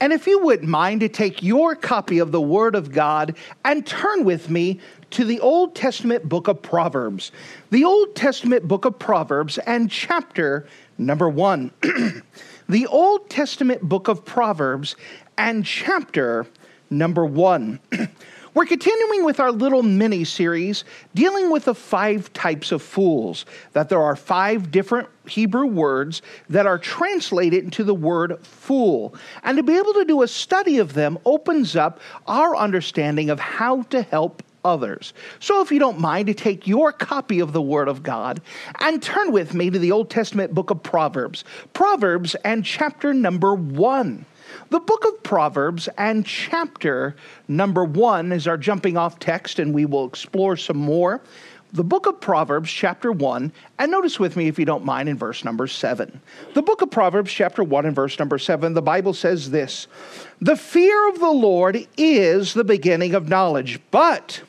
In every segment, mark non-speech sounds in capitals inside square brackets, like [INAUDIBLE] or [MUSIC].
And if you wouldn't mind to take your copy of the Word of God and turn with me to the Old Testament book of Proverbs, the Old Testament book of Proverbs and chapter number one. [CLEARS THROAT] the Old Testament book of Proverbs and chapter number one. [CLEARS THROAT] We're continuing with our little mini series dealing with the five types of fools. That there are five different Hebrew words that are translated into the word fool. And to be able to do a study of them opens up our understanding of how to help others. So, if you don't mind to take your copy of the Word of God and turn with me to the Old Testament book of Proverbs, Proverbs and chapter number one. The book of Proverbs and chapter number one is our jumping off text, and we will explore some more. The book of Proverbs, chapter 1, and notice with me, if you don't mind, in verse number 7. The book of Proverbs, chapter 1, and verse number 7, the Bible says this The fear of the Lord is the beginning of knowledge, but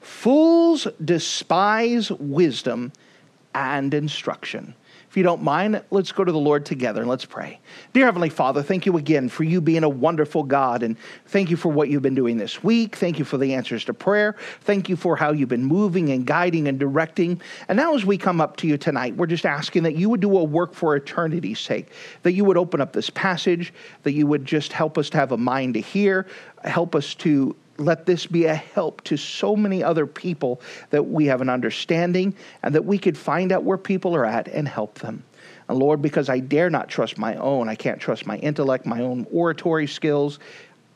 fools despise wisdom and instruction. If you don't mind, let's go to the Lord together and let's pray. Dear Heavenly Father, thank you again for you being a wonderful God. And thank you for what you've been doing this week. Thank you for the answers to prayer. Thank you for how you've been moving and guiding and directing. And now, as we come up to you tonight, we're just asking that you would do a work for eternity's sake, that you would open up this passage, that you would just help us to have a mind to hear, help us to let this be a help to so many other people that we have an understanding and that we could find out where people are at and help them. And Lord, because I dare not trust my own, I can't trust my intellect, my own oratory skills.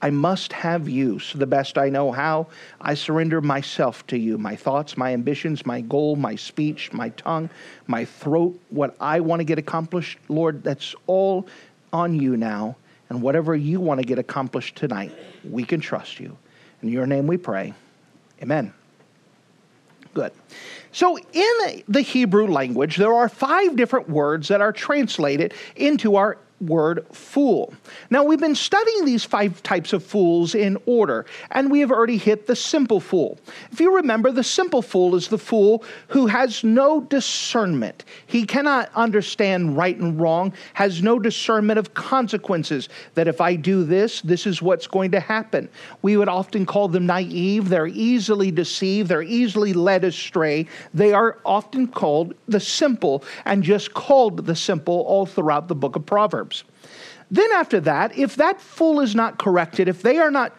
I must have you. So, the best I know how, I surrender myself to you my thoughts, my ambitions, my goal, my speech, my tongue, my throat, what I want to get accomplished. Lord, that's all on you now. And whatever you want to get accomplished tonight, we can trust you. In your name we pray. Amen. Good. So, in the Hebrew language, there are five different words that are translated into our word fool. Now, we've been studying these five types of fools in order, and we have already hit the simple fool. If you remember, the simple fool is the fool who has no discernment. He cannot understand right and wrong, has no discernment of consequences, that if I do this, this is what's going to happen. We would often call them naive. They're easily deceived, they're easily led astray. They are often called the simple and just called the simple all throughout the book of Proverbs. Then, after that, if that fool is not corrected, if they are not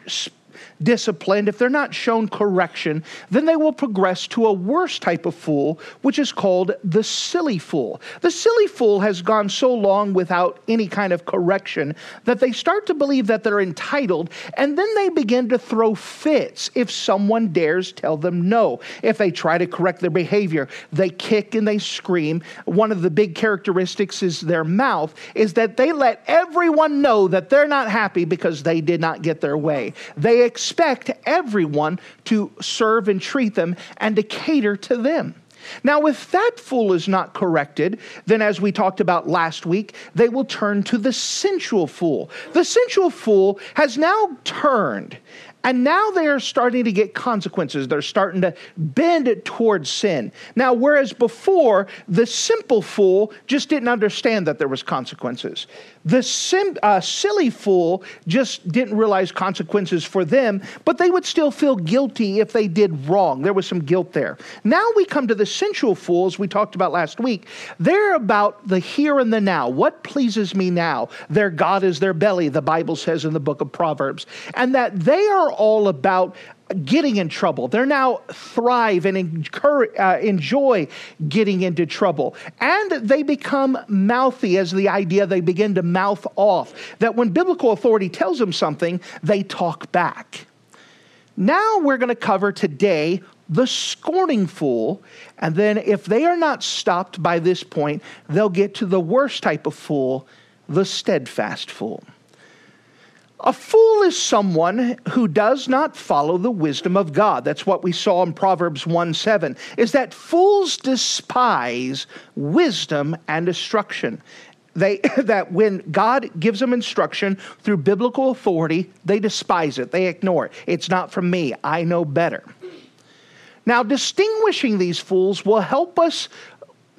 disciplined, if they're not shown correction, then they will progress to a worse type of fool, which is called the silly fool. The silly fool has gone so long without any kind of correction that they start to believe that they're entitled, and then they begin to throw fits if someone dares tell them no. If they try to correct their behavior, they kick and they scream. One of the big characteristics is their mouth, is that they let everyone know that they're not happy because they did not get their way. They expect everyone to serve and treat them and to cater to them. Now, if that fool is not corrected, then as we talked about last week, they will turn to the sensual fool. The sensual fool has now turned and now they are starting to get consequences. They're starting to bend it towards sin. Now, whereas before, the simple fool just didn't understand that there was consequences. The sim, uh, silly fool just didn't realize consequences for them, but they would still feel guilty if they did wrong. There was some guilt there. Now we come to the sensual fools we talked about last week. They're about the here and the now. What pleases me now? Their God is their belly, the Bible says in the book of Proverbs. And that they are all about getting in trouble. They're now thrive and encourage, uh, enjoy getting into trouble. And they become mouthy as the idea they begin to mouth off. That when biblical authority tells them something, they talk back. Now we're going to cover today the scorning fool. And then if they are not stopped by this point, they'll get to the worst type of fool, the steadfast fool A fool is someone who does not follow the wisdom of God. That's what we saw in Proverbs 1 7, is that fools despise wisdom and instruction. They, [LAUGHS] that when God gives them instruction through biblical authority, they despise it, they ignore it. It's not from me, I know better. Now, distinguishing these fools will help us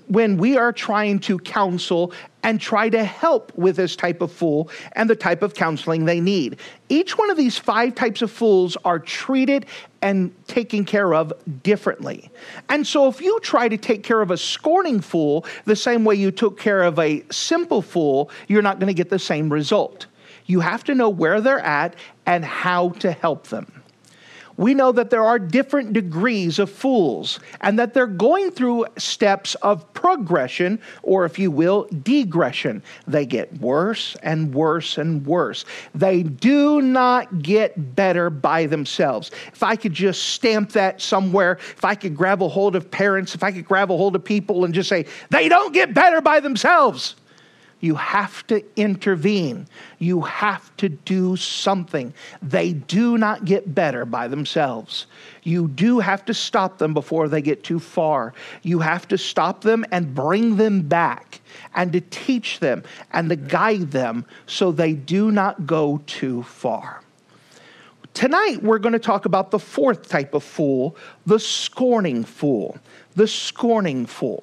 when we are trying to counsel and try to help with this type of fool and the type of counseling they need. Each one of these five types of fools are treated and taken care of differently. And so, if you try to take care of a scorning fool the same way you took care of a simple fool, you're not going to get the same result. You have to know where they're at and how to help them we know that there are different degrees of fools and that they're going through steps of progression, or if you will, degression. They get worse and worse and worse. They do not get better by themselves. If I could just stamp that somewhere, if I could grab a hold of parents, if I could grab a hold of people and just say, they don't get better by themselves. You have to intervene. You have to do something. They do not get better by themselves. You do have to stop them before they get too far. You have to stop them and bring them back and to teach them and to guide them so they do not go too far. Tonight, we're going to talk about the fourth type of fool, the scorning fool. The scorning fool.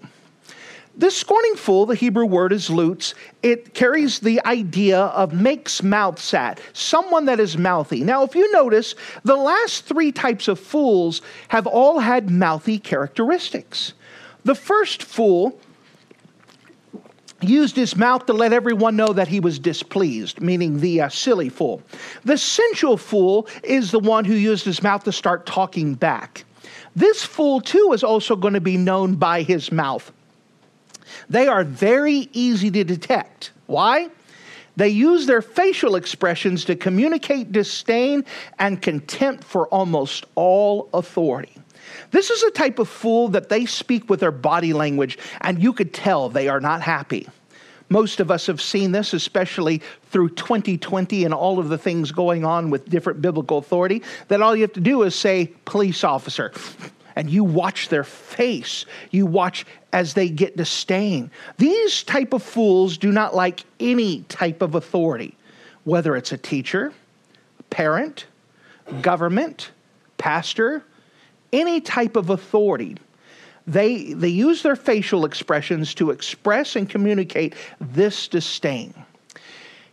This scorning fool, the Hebrew word is lutz, it carries the idea of makes mouth sat, someone that is mouthy. Now, if you notice, the last three types of fools have all had mouthy characteristics. The first fool used his mouth to let everyone know that he was displeased, meaning the uh, silly fool. The sensual fool is the one who used his mouth to start talking back. This fool, too, is also going to be known by his mouth. They are very easy to detect. Why? They use their facial expressions to communicate disdain and contempt for almost all authority. This is a type of fool that they speak with their body language, and you could tell they are not happy. Most of us have seen this, especially through 2020 and all of the things going on with different biblical authority, that all you have to do is say, police officer, [LAUGHS] and you watch their face. You watch as they get disdain. These type of fools do not like any type of authority, whether it's a teacher, parent, government, pastor, any type of authority. They, they use their facial expressions to express and communicate this disdain.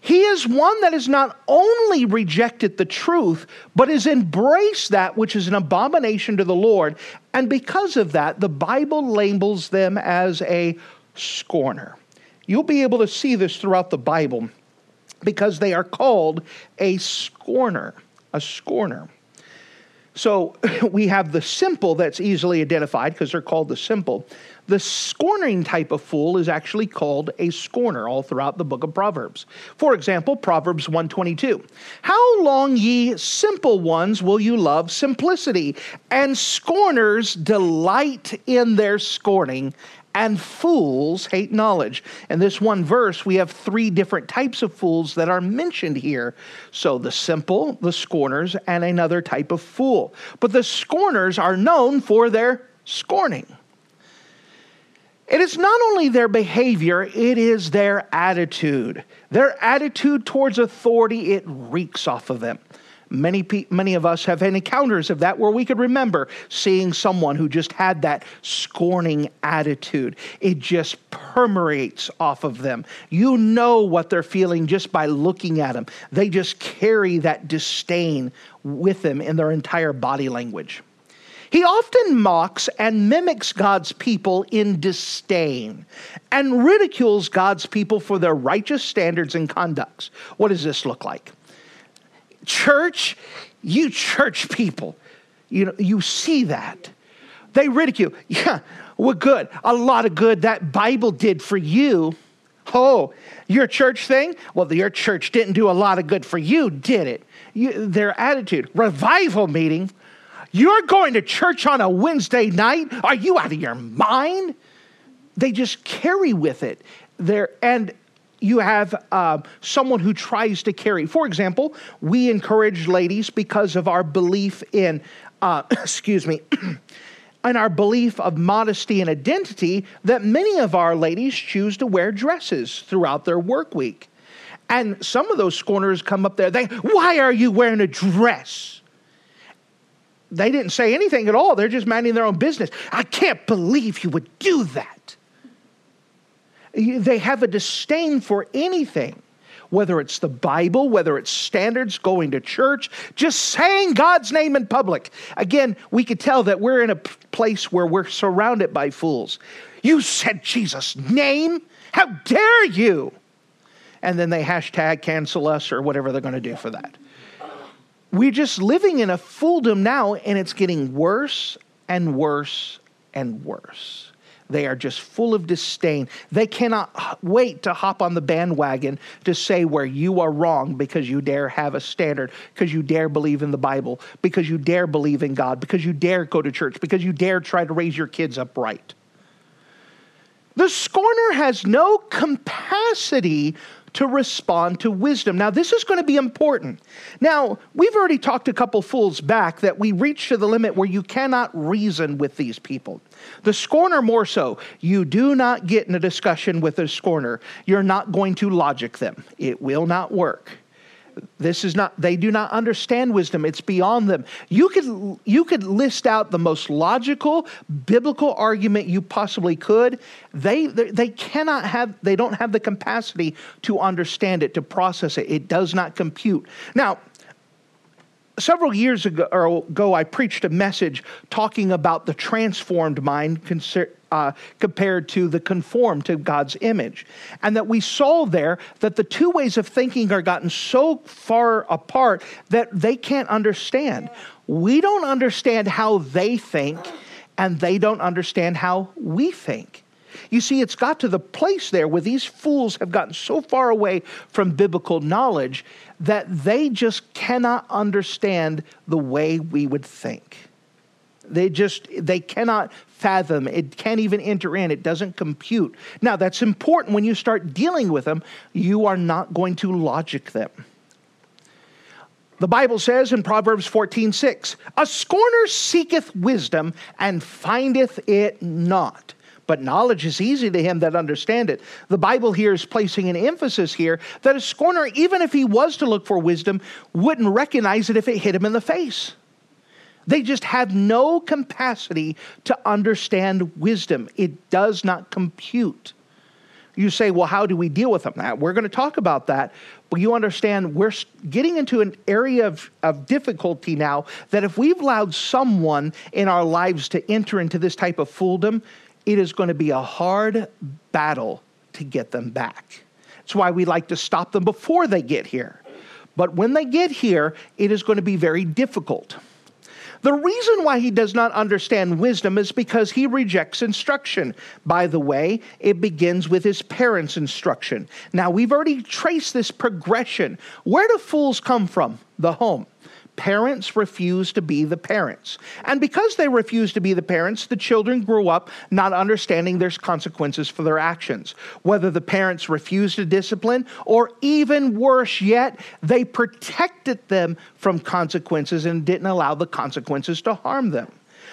He is one that has not only rejected the truth, but has embraced that which is an abomination to the Lord. And because of that, the Bible labels them as a scorner. You'll be able to see this throughout the Bible because they are called a scorner. A scorner. So [LAUGHS] we have the simple that's easily identified because they're called the simple. The scorning type of fool is actually called a scorner all throughout the book of Proverbs. For example, Proverbs 122. How long ye simple ones will you love simplicity and scorners delight in their scorning and fools hate knowledge. In this one verse, we have three different types of fools that are mentioned here. So the simple, the scorners, and another type of fool. But the scorners are known for their scorning. It is not only their behavior, it is their attitude. Their attitude towards authority, it reeks off of them. Many, many of us have had encounters of that where we could remember seeing someone who just had that scorning attitude. It just permeates off of them. You know what they're feeling just by looking at them. They just carry that disdain with them in their entire body language. He often mocks and mimics God's people in disdain and ridicules God's people for their righteous standards and conducts. What does this look like? Church, you church people, you know, you see that. They ridicule. Yeah, we're good. A lot of good that Bible did for you. Oh, your church thing? Well, your church didn't do a lot of good for you, did it? You, their attitude, revival meeting. You're going to church on a Wednesday night? Are you out of your mind? They just carry with it. There and you have uh, someone who tries to carry. For example, we encourage ladies because of our belief in, uh, [COUGHS] excuse me, [COUGHS] and our belief of modesty and identity that many of our ladies choose to wear dresses throughout their work week. And some of those scorners come up there, they, why are you wearing a dress? They didn't say anything at all. They're just minding their own business. I can't believe you would do that. They have a disdain for anything whether it's the Bible, whether it's standards, going to church, just saying God's name in public. Again, we could tell that we're in a place where we're surrounded by fools. You said Jesus' name? How dare you? And then they hashtag cancel us or whatever they're going to do for that. We're just living in a fooldom now, and it's getting worse and worse and worse. They are just full of disdain. They cannot wait to hop on the bandwagon to say where you are wrong because you dare have a standard, because you dare believe in the Bible, because you dare believe in God, because you dare go to church, because you dare try to raise your kids upright. The scorner has no capacity to respond to wisdom. Now, this is going to be important. Now, we've already talked a couple fools back that we reach to the limit where you cannot reason with these people. The scorner, more so, you do not get in a discussion with a scorner. You're not going to logic them, it will not work. This is not, they do not understand wisdom. It's beyond them. You could, you could list out the most logical biblical argument you possibly could. They, they cannot have, they don't have the capacity to understand it, to process it. It does not compute. Now, several years ago, ago, I preached a message talking about the transformed mind uh, compared to the conformed to God's image. And that we saw there that the two ways of thinking are gotten so far apart that they can't understand. We don't understand how they think, and they don't understand how we think. You see, it's got to the place there where these fools have gotten so far away from biblical knowledge that they just cannot understand the way we would think. They just they cannot fathom. It can't even enter in. It doesn't compute. Now, that's important when you start dealing with them. You are not going to logic them. The Bible says in Proverbs 14 6, A scorner seeketh wisdom and findeth it not. But knowledge is easy to him that understand it. The Bible here is placing an emphasis here that a scorner, even if he was to look for wisdom, wouldn't recognize it if it hit him in the face. They just have no capacity to understand wisdom. It does not compute. You say, well, how do we deal with them? Now, we're going to talk about that, but you understand we're getting into an area of, of difficulty now that if we've allowed someone in our lives to enter into this type of fooldom, it is going to be a hard battle to get them back. That's why we like to stop them before they get here. But when they get here, it is going to be very difficult. The reason why he does not understand wisdom is because he rejects instruction. By the way, it begins with his parents' instruction. Now, we've already traced this progression. Where do fools come from? The home parents refuse to be the parents. And because they refuse to be the parents, the children grew up not understanding there's consequences for their actions. Whether the parents refused to discipline, or even worse yet, they protected them from consequences and didn't allow the consequences to harm them.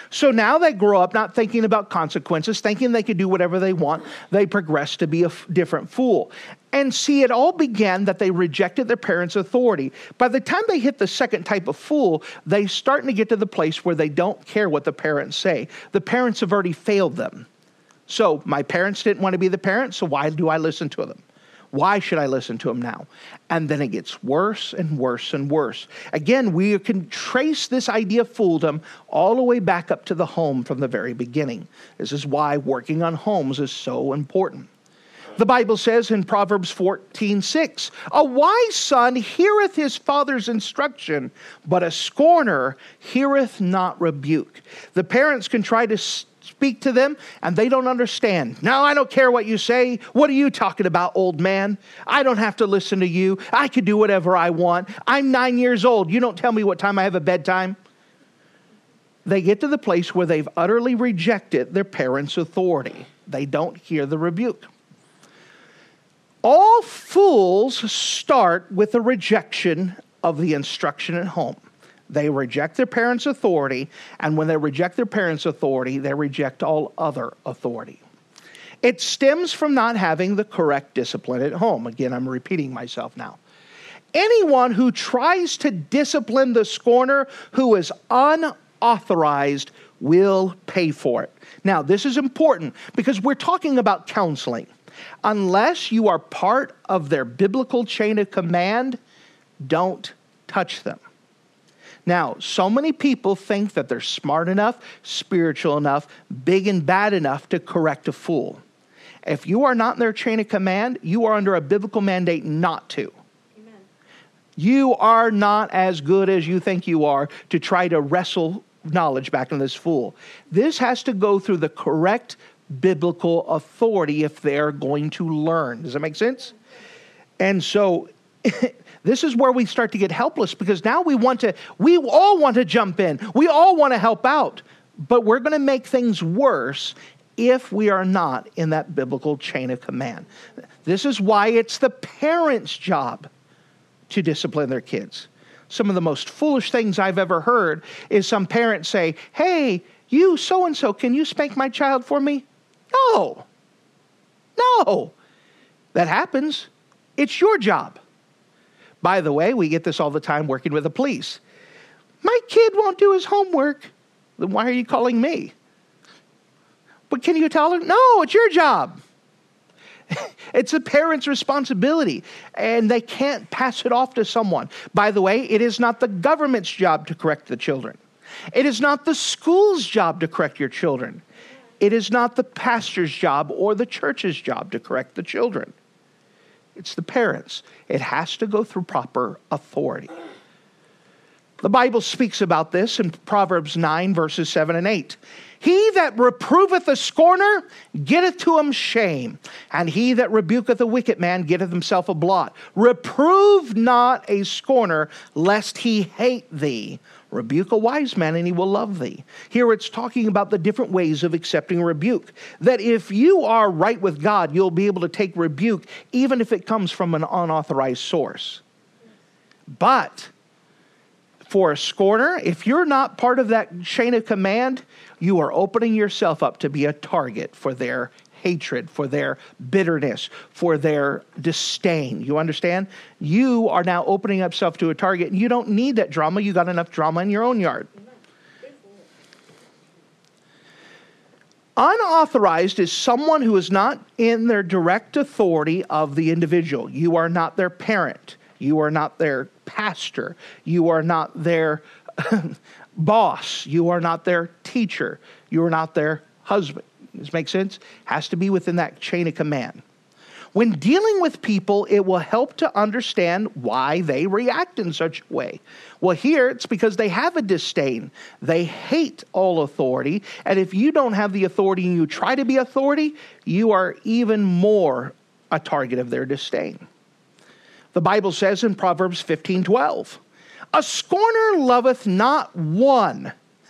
So now they grow up not thinking about consequences, thinking they could do whatever they want. They progress to be a f- different fool. And see, it all began that they rejected their parents' authority. By the time they hit the second type of fool, they're starting to get to the place where they don't care what the parents say. The parents have already failed them. So my parents didn't want to be the parents, so why do I listen to them? Why should I listen to them now? And then it gets worse and worse and worse. Again, we can trace this idea of fooldom all the way back up to the home from the very beginning. This is why working on homes is so important. The Bible says in Proverbs 14 6, a wise son heareth his father's instruction, but a scorner heareth not rebuke. The parents can try to speak to them and they don't understand. No, I don't care what you say. What are you talking about, old man? I don't have to listen to you. I can do whatever I want. I'm nine years old. You don't tell me what time I have a bedtime. They get to the place where they've utterly rejected their parents' authority. They don't hear the rebuke. All fools start with a rejection of the instruction at home. They reject their parents' authority, and when they reject their parents' authority, they reject all other authority. It stems from not having the correct discipline at home. Again, I'm repeating myself now. Anyone who tries to discipline the scorner who is unauthorized will pay for it. Now, this is important because we're talking about counseling. Unless you are part of their biblical chain of command, don't touch them. Now, so many people think that they're smart enough, spiritual enough, big and bad enough to correct a fool. If you are not in their chain of command, you are under a biblical mandate not to. Amen. You are not as good as you think you are to try to wrestle knowledge back in this fool. This has to go through the correct biblical authority if they're going to learn. Does that make sense? And so [LAUGHS] this is where we start to get helpless because now we want to, we all want to jump in. We all want to help out, but we're going to make things worse if we are not in that biblical chain of command. This is why it's the parents' job to discipline their kids. Some of the most foolish things I've ever heard is some parents say, Hey, you so and so, can you spank my child for me? No. No. That happens. It's your job. By the way, we get this all the time working with the police. My kid won't do his homework. Then why are you calling me? But can you tell her? No, it's your job. [LAUGHS] it's a parent's responsibility, and they can't pass it off to someone. By the way, it is not the government's job to correct the children. It is not the school's job to correct your children. It is not the pastor's job or the church's job to correct the children. It's the parents. It has to go through proper authority. The Bible speaks about this in Proverbs 9, verses 7 and 8. He that reproveth a scorner getteth to him shame, and he that rebuketh a wicked man getteth himself a blot. Reprove not a scorner, lest he hate thee. Rebuke a wise man and he will love thee. Here it's talking about the different ways of accepting rebuke. That if you are right with God, you'll be able to take rebuke even if it comes from an unauthorized source. But for a scorner, if you're not part of that chain of command, you are opening yourself up to be a target for their hatred, for their bitterness, for their disdain. You understand? You are now opening up yourself to a target, and you don't need that drama. You got enough drama in your own yard. Unauthorized is someone who is not in their direct authority of the individual. You are not their parent. You are not their pastor. You are not their [LAUGHS] boss. You are not their teacher. You are not their husband. Does make sense? Has to be within that chain of command. When dealing with people, it will help to understand why they react in such a way. Well, here it's because they have a disdain. They hate all authority. And if you don't have the authority and you try to be authority, you are even more a target of their disdain. The Bible says in Proverbs 15 12, a scorner loveth not one. [LAUGHS]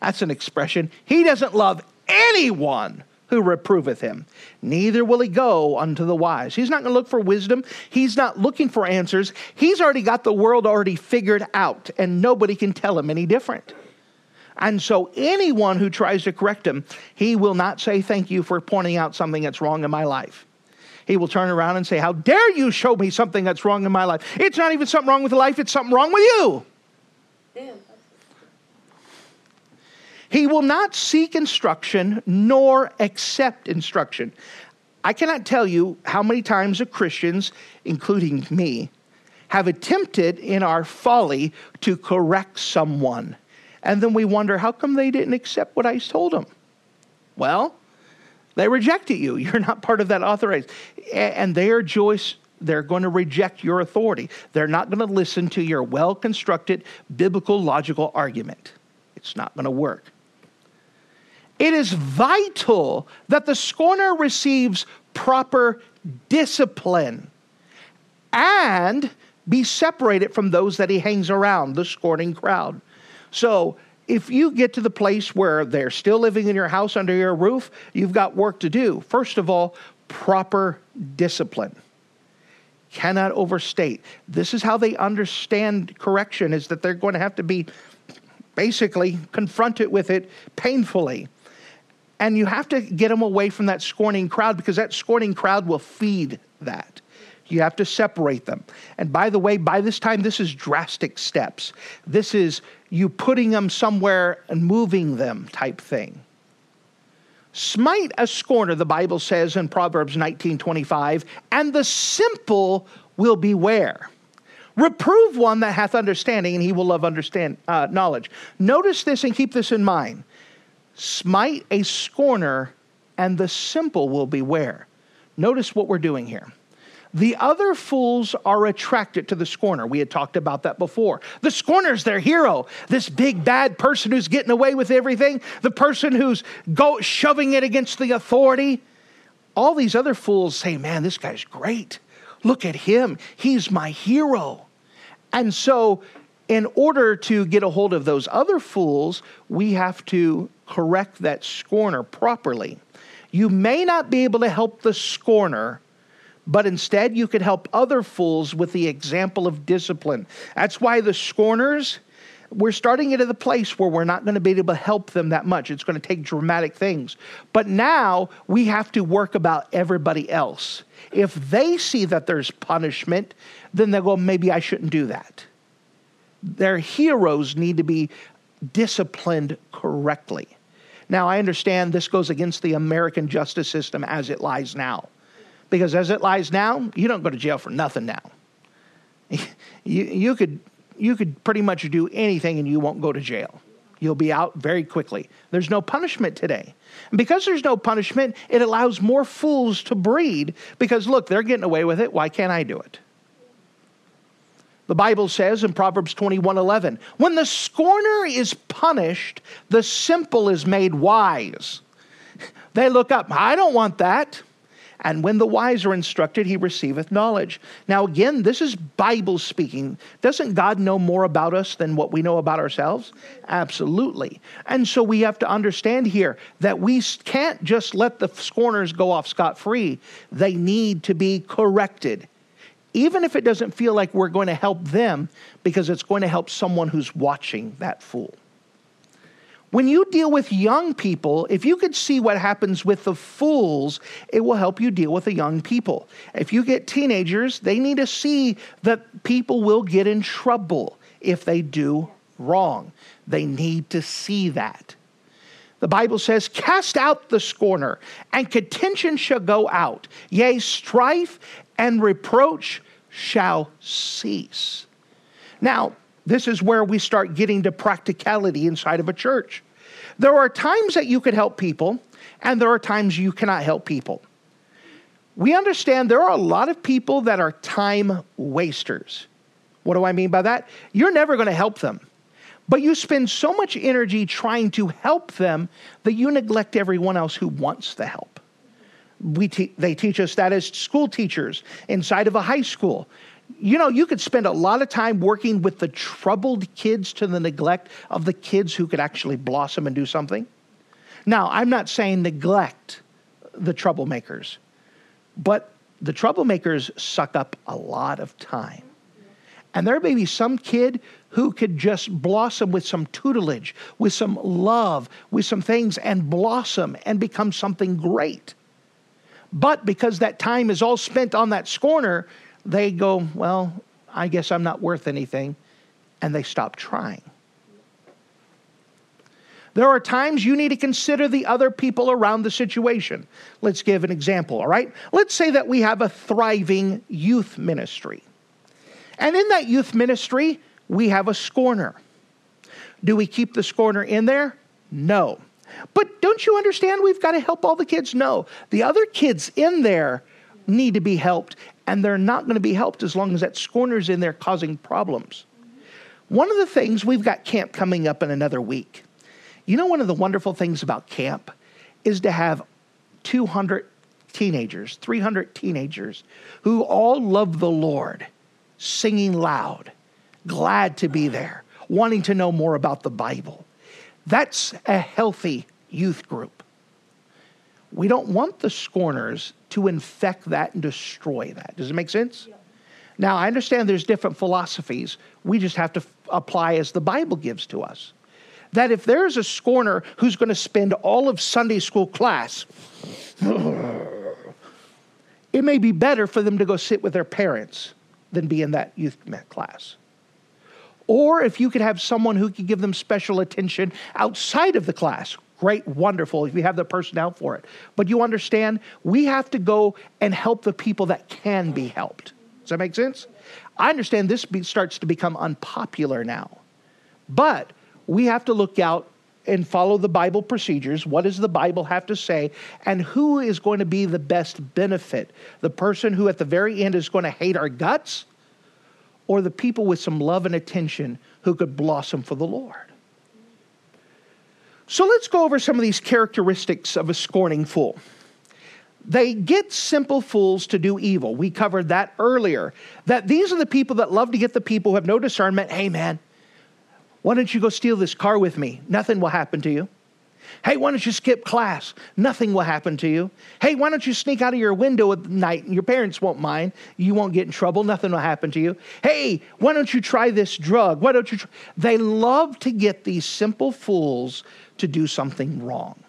That's an expression. He doesn't love anyone who reproveth him. Neither will he go unto the wise. He's not going to look for wisdom. He's not looking for answers. He's already got the world already figured out, and nobody can tell him any different. And so, anyone who tries to correct him, he will not say, Thank you for pointing out something that's wrong in my life. He will turn around and say, How dare you show me something that's wrong in my life? It's not even something wrong with life, it's something wrong with you. Damn. He will not seek instruction nor accept instruction. I cannot tell you how many times the Christians, including me, have attempted in our folly to correct someone. And then we wonder, how come they didn't accept what I told them? Well, they rejected you. [LAUGHS] You're not part of that authorized. And they are Joyce they're going to reject your authority. They're not going to listen to your well constructed biblical logical argument. It's not going to work. It is vital that the scorner receives proper discipline and be separated from those that he hangs around, the scorning crowd. So, if you get to the place where they're still living in your house under your roof, you've got work to do. First of all, proper discipline. cannot overstate. This is how they understand correction is that they're going to have to be basically confronted with it painfully. And you have to get them away from that scorning crowd because that scorning crowd will feed that. You have to separate them. And by the way, by this time, this is drastic steps. This is you putting them somewhere and moving them type thing. Smite a scorner, the Bible says in Proverbs 19:25, and the simple will beware. Reprove one that hath understanding, and he will love understand uh, knowledge. Notice this and keep this in mind. Smite a scorner, and the simple will beware. Notice what we're doing here. The other fools are attracted to the scorner. We had talked about that before. The scorner's their hero. This big bad person who's getting away with everything, the person who's go, shoving it against the authority. All these other fools say, Man, this guy's great. Look at him. He's my hero. And so, in order to get a hold of those other fools, we have to correct that scorner properly. You may not be able to help the scorner but instead you could help other fools with the example of discipline. That's why the scorners, we're starting into the place where we're not going to be able to help them that much. It's going to take dramatic things. But now we have to work about everybody else. If they see that there's punishment, then they'll go, maybe I shouldn't do that. Their heroes need to be disciplined correctly. Now, I understand this goes against the American justice system as it lies now. Because as it lies now, you don't go to jail for nothing now. [LAUGHS] You, you, could, you could pretty much do anything and you won't go to jail. You'll be out very quickly. There's no punishment today. And because there's no punishment, it allows more fools to breed because look, they're getting away with it. Why can't I do it? The Bible says in Proverbs 21 11, when the scorner is punished, the simple is made wise. [LAUGHS] They look up, I don't want that. And when the wise are instructed, he receiveth knowledge. Now, again, this is Bible speaking. Doesn't God know more about us than what we know about ourselves? Absolutely. And so we have to understand here that we can't just let the scorners go off scot free, they need to be corrected. Even if it doesn't feel like we're going to help them, because it's going to help someone who's watching that fool. When you deal with young people, if you could see what happens with the fools, it will help you deal with the young people. If you get teenagers, they need to see that people will get in trouble if they do wrong. They need to see that. The Bible says, Cast out the scorner, and contention shall go out. Yea, strife and reproach shall cease. Now, this is where we start getting to practicality inside of a church. There are times that you could help people, and there are times you cannot help people. We understand there are a lot of people that are time wasters. What do I mean by that? You're never going to help them, but you spend so much energy trying to help them that you neglect everyone else who wants the help. We te- they teach us that as school teachers inside of a high school you know, you could spend a lot of time working with the troubled kids to the neglect of the kids who could actually blossom and do something. Now, I'm not saying neglect the troublemakers, but the troublemakers suck up a lot of time. And there may be some kid who could just blossom with some tutelage, with some love, with some things, and blossom and become something great. But because that time is all spent on that scorner, they go, Well, I guess I'm not worth anything, and they stop trying. There are times you need to consider the other people around the situation. Let's give an example, all right? Let's say that we have a thriving youth ministry. And in that youth ministry, we have a scorner. Do we keep the scorner in there? No. But don't you understand we've got to help all the kids? No. The other kids in there need to be helped, and they're not going to be helped as long as that scorner's in there causing problems. One of the things, we've got camp coming up in another week. You know, one of the wonderful things about camp is to have 200 teenagers, 300 teenagers who all love the Lord, singing loud, glad to be there, wanting to know more about the Bible. That's a healthy youth group. We don't want the scorners to infect that and destroy that. Does it make sense? Yeah. Now, I understand there's different philosophies. We just have to f- apply as the Bible gives to us. That if there's a scorner who's going to spend all of Sunday school class, it may be better for them to go sit with their parents than be in that youth class. Or if you could have someone who could give them special attention outside of the class, great, wonderful, if you have the personnel for it. But you understand, we have to go and help the people that can be helped. Does that make sense? I understand this be, starts to become unpopular now. But we have to look out and follow the Bible procedures. What does the Bible have to say? And who is going to be the best benefit? The person who at the very end is going to hate our guts? Or the people with some love and attention who could blossom for the Lord? So let's go over some of these characteristics of a scorning fool. They get simple fools to do evil. We covered that earlier. That these are the people that love to get the people who have no discernment. Hey, man, why don't you go steal this car with me? Nothing will happen to you. Hey, why don't you skip class? Nothing will happen to you. Hey, why don't you sneak out of your window at night? And your parents won't mind. You won't get in trouble. Nothing will happen to you. Hey, why don't you try this drug? Why don't you? They love to get these simple fools to do something wrong.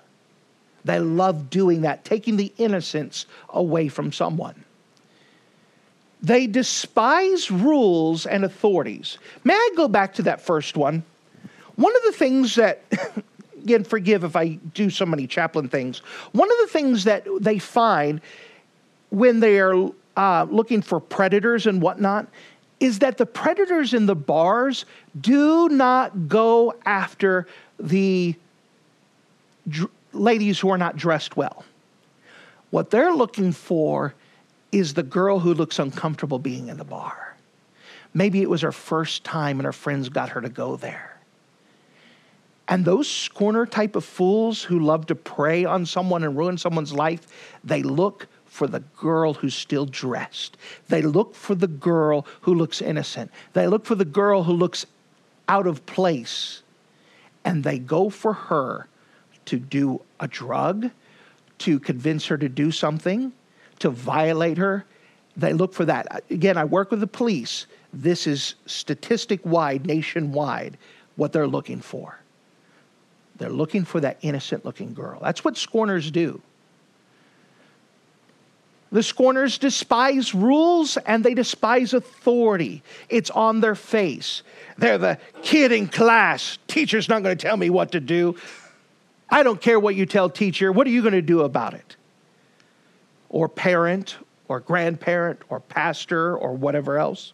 They love doing that, taking the innocence away from someone. They despise rules and authorities. May I go back to that first one? One of the things that, [LAUGHS] again, forgive if I do so many chaplain things, one of the things that they find when they are uh, looking for predators and whatnot is that the predators in the bars do not go after the dr- ladies who are not dressed well. What they're looking for is the girl who looks uncomfortable being in the bar. Maybe it was her first time and her friends got her to go there. And those scorner type of fools who love to prey on someone and ruin someone's life, they look for the girl who's still dressed. They look for the girl who looks innocent. They look for the girl who looks out of place. And they go for her to do a drug, to convince her to do something, to violate her. They look for that. Again, I work with the police. This is statistic wide, nationwide, what they're looking for. They're looking for that innocent looking girl. That's what scorners do. The scorners despise rules and they despise authority. It's on their face. They're the kid in class. Teacher's not going to tell me what to do. I don't care what you tell teacher. What are you going to do about it? Or parent, or grandparent, or pastor, or whatever else.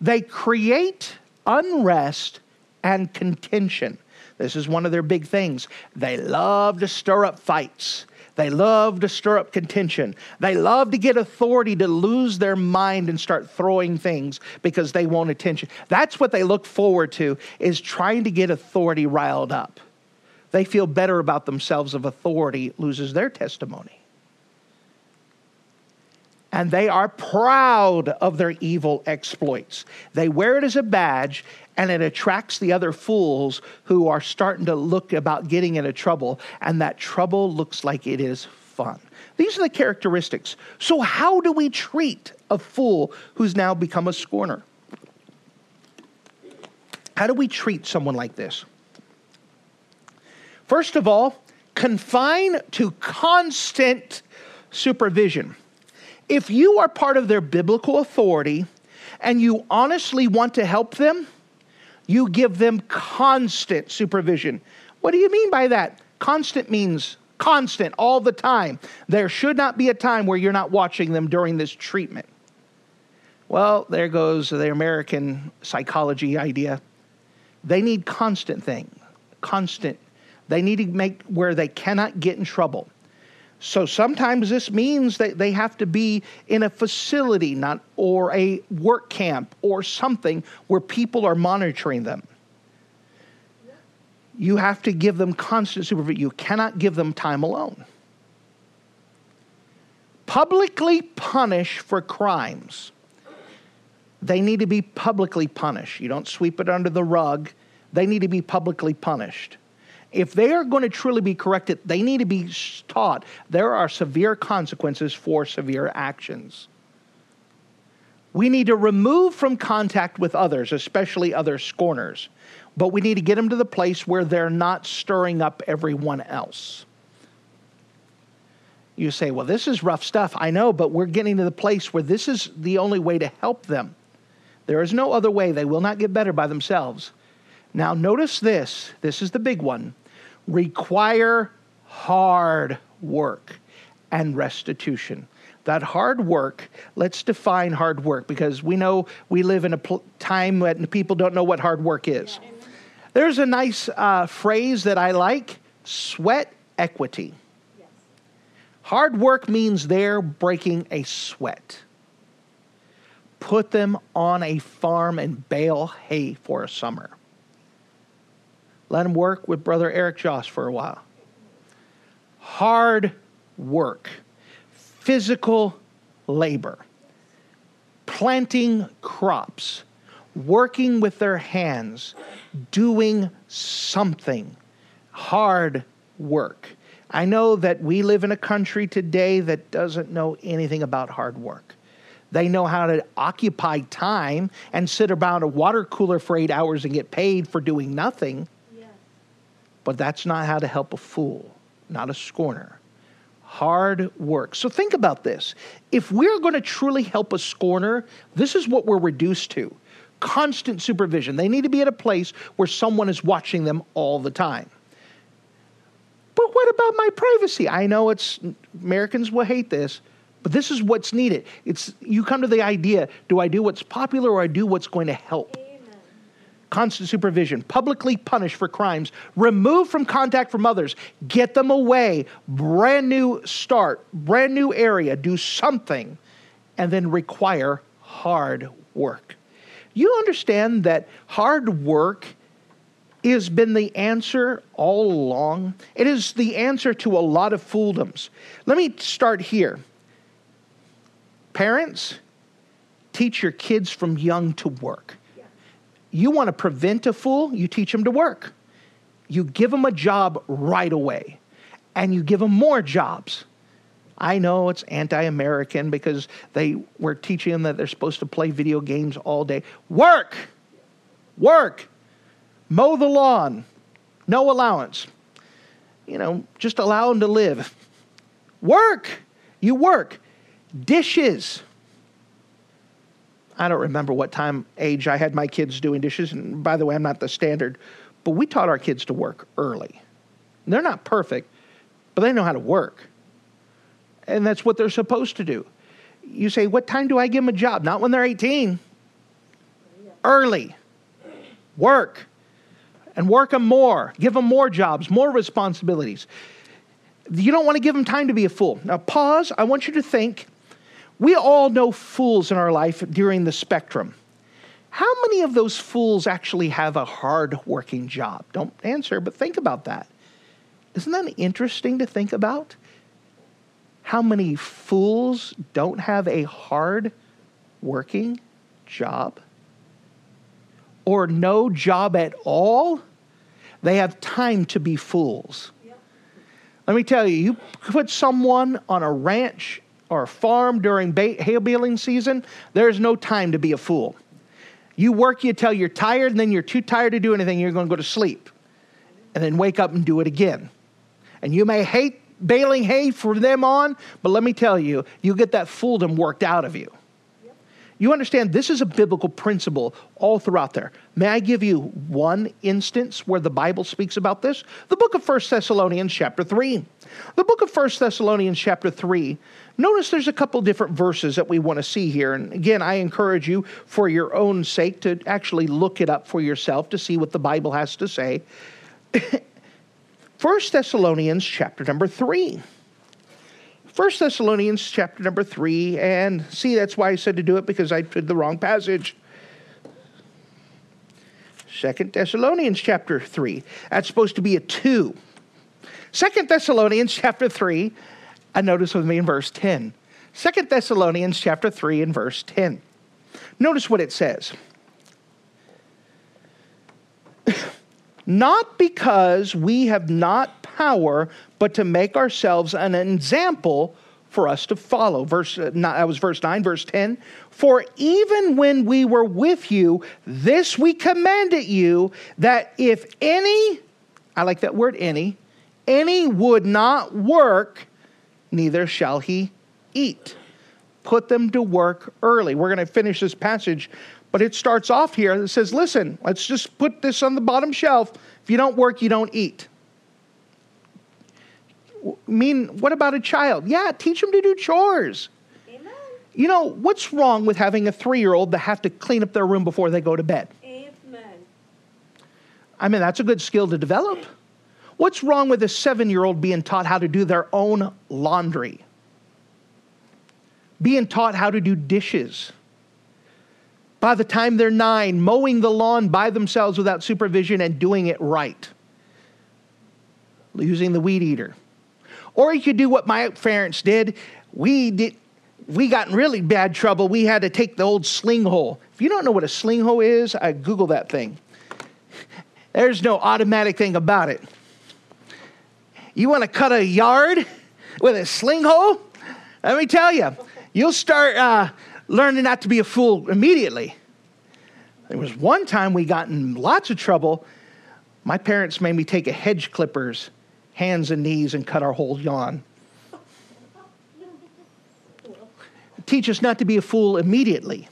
They create unrest and contention. This is one of their big things. They love to stir up fights. They love to stir up contention. They love to get authority to lose their mind and start throwing things because they want attention. That's what they look forward to is trying to get authority riled up. They feel better about themselves if authority loses their testimony. And they are proud of their evil exploits. They wear it as a badge, and it attracts the other fools who are starting to look about getting into trouble, and that trouble looks like it is fun. These are the characteristics. So, how do we treat a fool who's now become a scorner? How do we treat someone like this? First of all, confine to constant supervision. If you are part of their biblical authority and you honestly want to help them, you give them constant supervision. What do you mean by that? Constant means constant, all the time. There should not be a time where you're not watching them during this treatment. Well, there goes the American psychology idea. They need constant thing, constant they need to make where they cannot get in trouble. So sometimes this means that they have to be in a facility, not or a work camp or something where people are monitoring them. You have to give them constant supervision. You cannot give them time alone. Publicly punish for crimes. They need to be publicly punished. You don't sweep it under the rug. They need to be publicly punished if they are going to truly be corrected, they need to be taught there are severe consequences for severe actions. We need to remove from contact with others, especially other scorners. But we need to get them to the place where they're not stirring up everyone else. You say, well, this is rough stuff. I know, but we're getting to the place where this is the only way to help them. There is no other way. They will not get better by themselves. Now, notice this this is the big one require hard work and restitution. That hard work, let's define hard work because we know we live in a pl- time when people don't know what hard work is. Yeah, There's a nice uh, phrase that I like sweat equity. Yes. Hard work means they're breaking a sweat. Put them on a farm and bale hay for a summer. Let him work with Brother Eric Joss for a while. Hard work, physical labor, planting crops, working with their hands, doing something. Hard work. I know that we live in a country today that doesn't know anything about hard work. They know how to occupy time and sit around a water cooler for eight hours and get paid for doing nothing. But that's not how to help a fool, not a scorner. Hard work. So think about this. If we're going to truly help a scorner, this is what we're reduced to constant supervision. They need to be at a place where someone is watching them all the time. But what about my privacy? I know it's Americans will hate this, but this is what's needed. It's you come to the idea, do I do what's popular or I do what's going to help? Constant supervision, publicly punished for crimes, remove from contact from others, get them away, brand new start, brand new area, do something, and then require hard work. You understand that hard work has been the answer all along. It is the answer to a lot of fooldoms. Let me start here. Parents, teach your kids from young to work. You want to prevent a fool, you teach him to work. You give him a job right away, and you give him more jobs. I know it's anti American because they were teaching them that they're supposed to play video games all day. Work! Work! Mow the lawn. No allowance. You know, just allow them to live. Work! You work. Dishes. I don't remember what time age I had my kids doing dishes. And by the way, I'm not the standard, but we taught our kids to work early. They're not perfect, but they know how to work. And that's what they're supposed to do. You say, What time do I give them a job? Not when they're 18. Early. Work. And work them more. Give them more jobs, more responsibilities. You don't want to give them time to be a fool. Now, pause. I want you to think we all know fools in our life during the spectrum. How many of those fools actually have a hard working job? Don't answer, but think about that. Isn't that interesting to think about? How many fools don't have a hard working job? Or no job at all? They have time to be fools. Let me tell you, you put someone on a ranch or farm during hay baling season, there's no time to be a fool. You work you until you're tired, and then you're too tired to do anything, you're going to go to sleep. And then wake up and do it again. And you may hate baling hay for them on, but let me tell you, you get that fooldom worked out of you. You understand this is a biblical principle all throughout there. May I give you one instance where the Bible speaks about this? The book of 1 Thessalonians chapter 3. The book of 1 Thessalonians chapter 3. Notice there's a couple different verses that we want to see here. And again, I encourage you for your own sake to actually look it up for yourself to see what the Bible has to say. [LAUGHS] 1 Thessalonians chapter number 3. 1 Thessalonians chapter number 3, and see, that's why I said to do it because I did the wrong passage. 2 Thessalonians chapter 3. That's supposed to be a 2. 2 Thessalonians chapter 3, and notice with me in verse 10. 2 Thessalonians chapter 3 and verse 10. Notice what it says. [CLEARS THROAT] not because we have not power, but to make ourselves an example for us to follow. Verse uh, that was verse 9, verse 10. For even when we were with you, this we commanded you that if any, I like that word any, any would not work, neither shall he eat. Put them to work early. We're going to finish this passage, but it starts off here. It says, listen, let's just put this on the bottom shelf. If you don't work, you don't eat mean, what about a child? Yeah, teach them to do chores. Amen. You know, what's wrong with having a three year old that have to clean up their room before they go to bed? Amen. I mean, that's a good skill to develop. What's wrong with a seven year old being taught how to do their own laundry? Being taught how to do dishes. By the time they're nine, mowing the lawn by themselves without supervision and doing it right. Using the weed eater. Or you could do what my parents did. We did we got in really bad trouble. We had to take the old sling hole. If you don't know what a sling hole is, I Google that thing. There's no automatic thing about it. You want to cut a yard with a sling hole? Let me tell you, you'll start uh, learning not to be a fool immediately. There was one time we got in lots of trouble. My parents made me take a hedge clippers hands and knees and cut our whole yawn. Teach us not to be a fool immediately.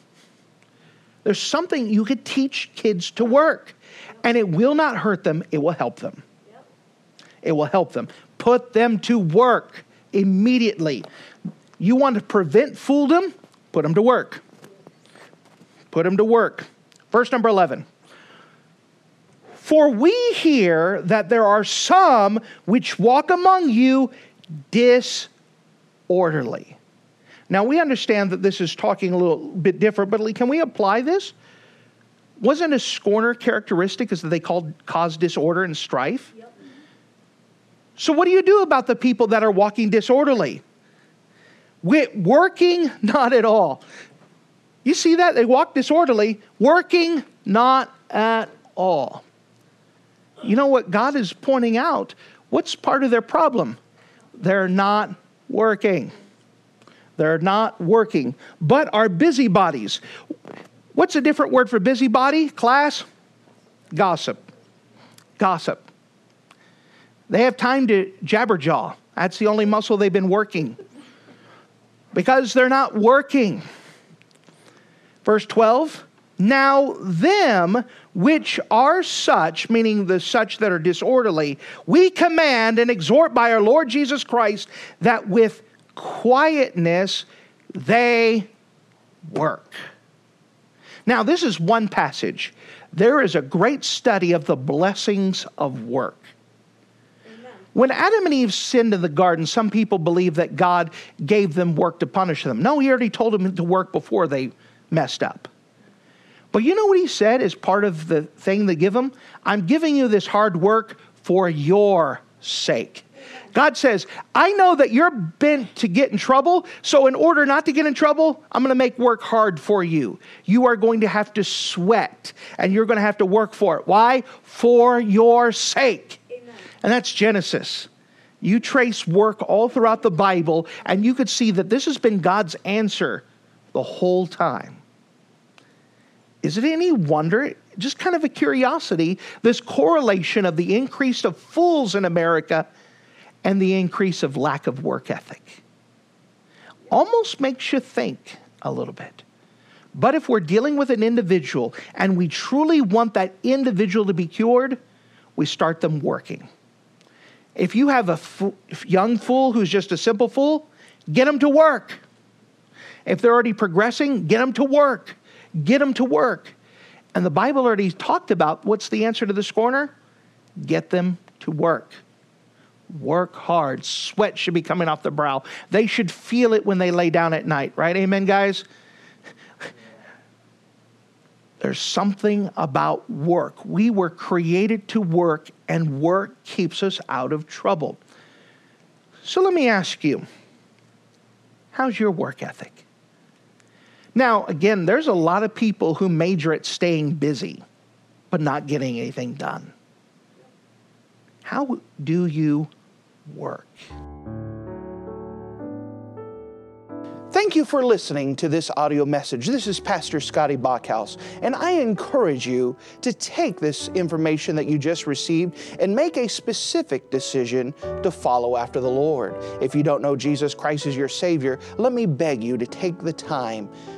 There's something you could teach kids to work, and it will not hurt them, it will help them. It will help them. Put them to work immediately. You want to prevent fooldom? Put them to work. Put them to work. Verse number 11. For we hear that there are some which walk among you disorderly. Now, we understand that this is talking a little bit different, but can we apply this? Wasn't a scorner characteristic is that they called cause disorder and strife? Yep. So, what do you do about the people that are walking disorderly? Working, not at all. You see that? They walk disorderly, working, not at all you know what God is pointing out? What's part of their problem? They're not working. They're not working, but are busybodies. What's a different word for busybody, class? Gossip. Gossip. They have time to jabberjaw. That's the only muscle they've been working. Because they're not working. Verse 12 Now, them which are such, meaning the such that are disorderly, we command and exhort by our Lord Jesus Christ that with quietness they work. Now, this is one passage. There is a great study of the blessings of work. When Adam and Eve sinned in the garden, some people believe that God gave them work to punish them. No, he already told them to work before they messed up. But you know what he said as part of the thing they give him? I'm giving you this hard work for your sake. God says, I know that you're bent to get in trouble, so in order not to get in trouble, I'm going to make work hard for you. You are going to have to sweat and you're going to have to work for it. Why? For your sake. Amen. And that's Genesis. You trace work all throughout the Bible, and you could see that this has been God's answer the whole time. Is it any wonder, just kind of a curiosity, this correlation of the increase of fools in America and the increase of lack of work ethic? Almost makes you think a little bit. But if we're dealing with an individual and we truly want that individual to be cured, we start them working. If you have a young fool who's just a simple fool, get them to work. If they're already progressing, get them to work. Get them to work. And the Bible already talked about what's the answer to the scorner? Get them to work. Work hard. Sweat should be coming off the brow. They should feel it when they lay down at night, right? Amen, guys? There's something about work. We were created to work, and work keeps us out of trouble. So let me ask you how's your work ethic? Now, again, there's a lot of people who major at staying busy, but not getting anything done. How do you work? Thank you for listening to this audio message. This is Pastor Scotty Bachhaus, and I encourage you to take this information that you just received and make a specific decision to follow after the Lord. If you don't know Jesus Christ as your Savior, let me beg you to take the time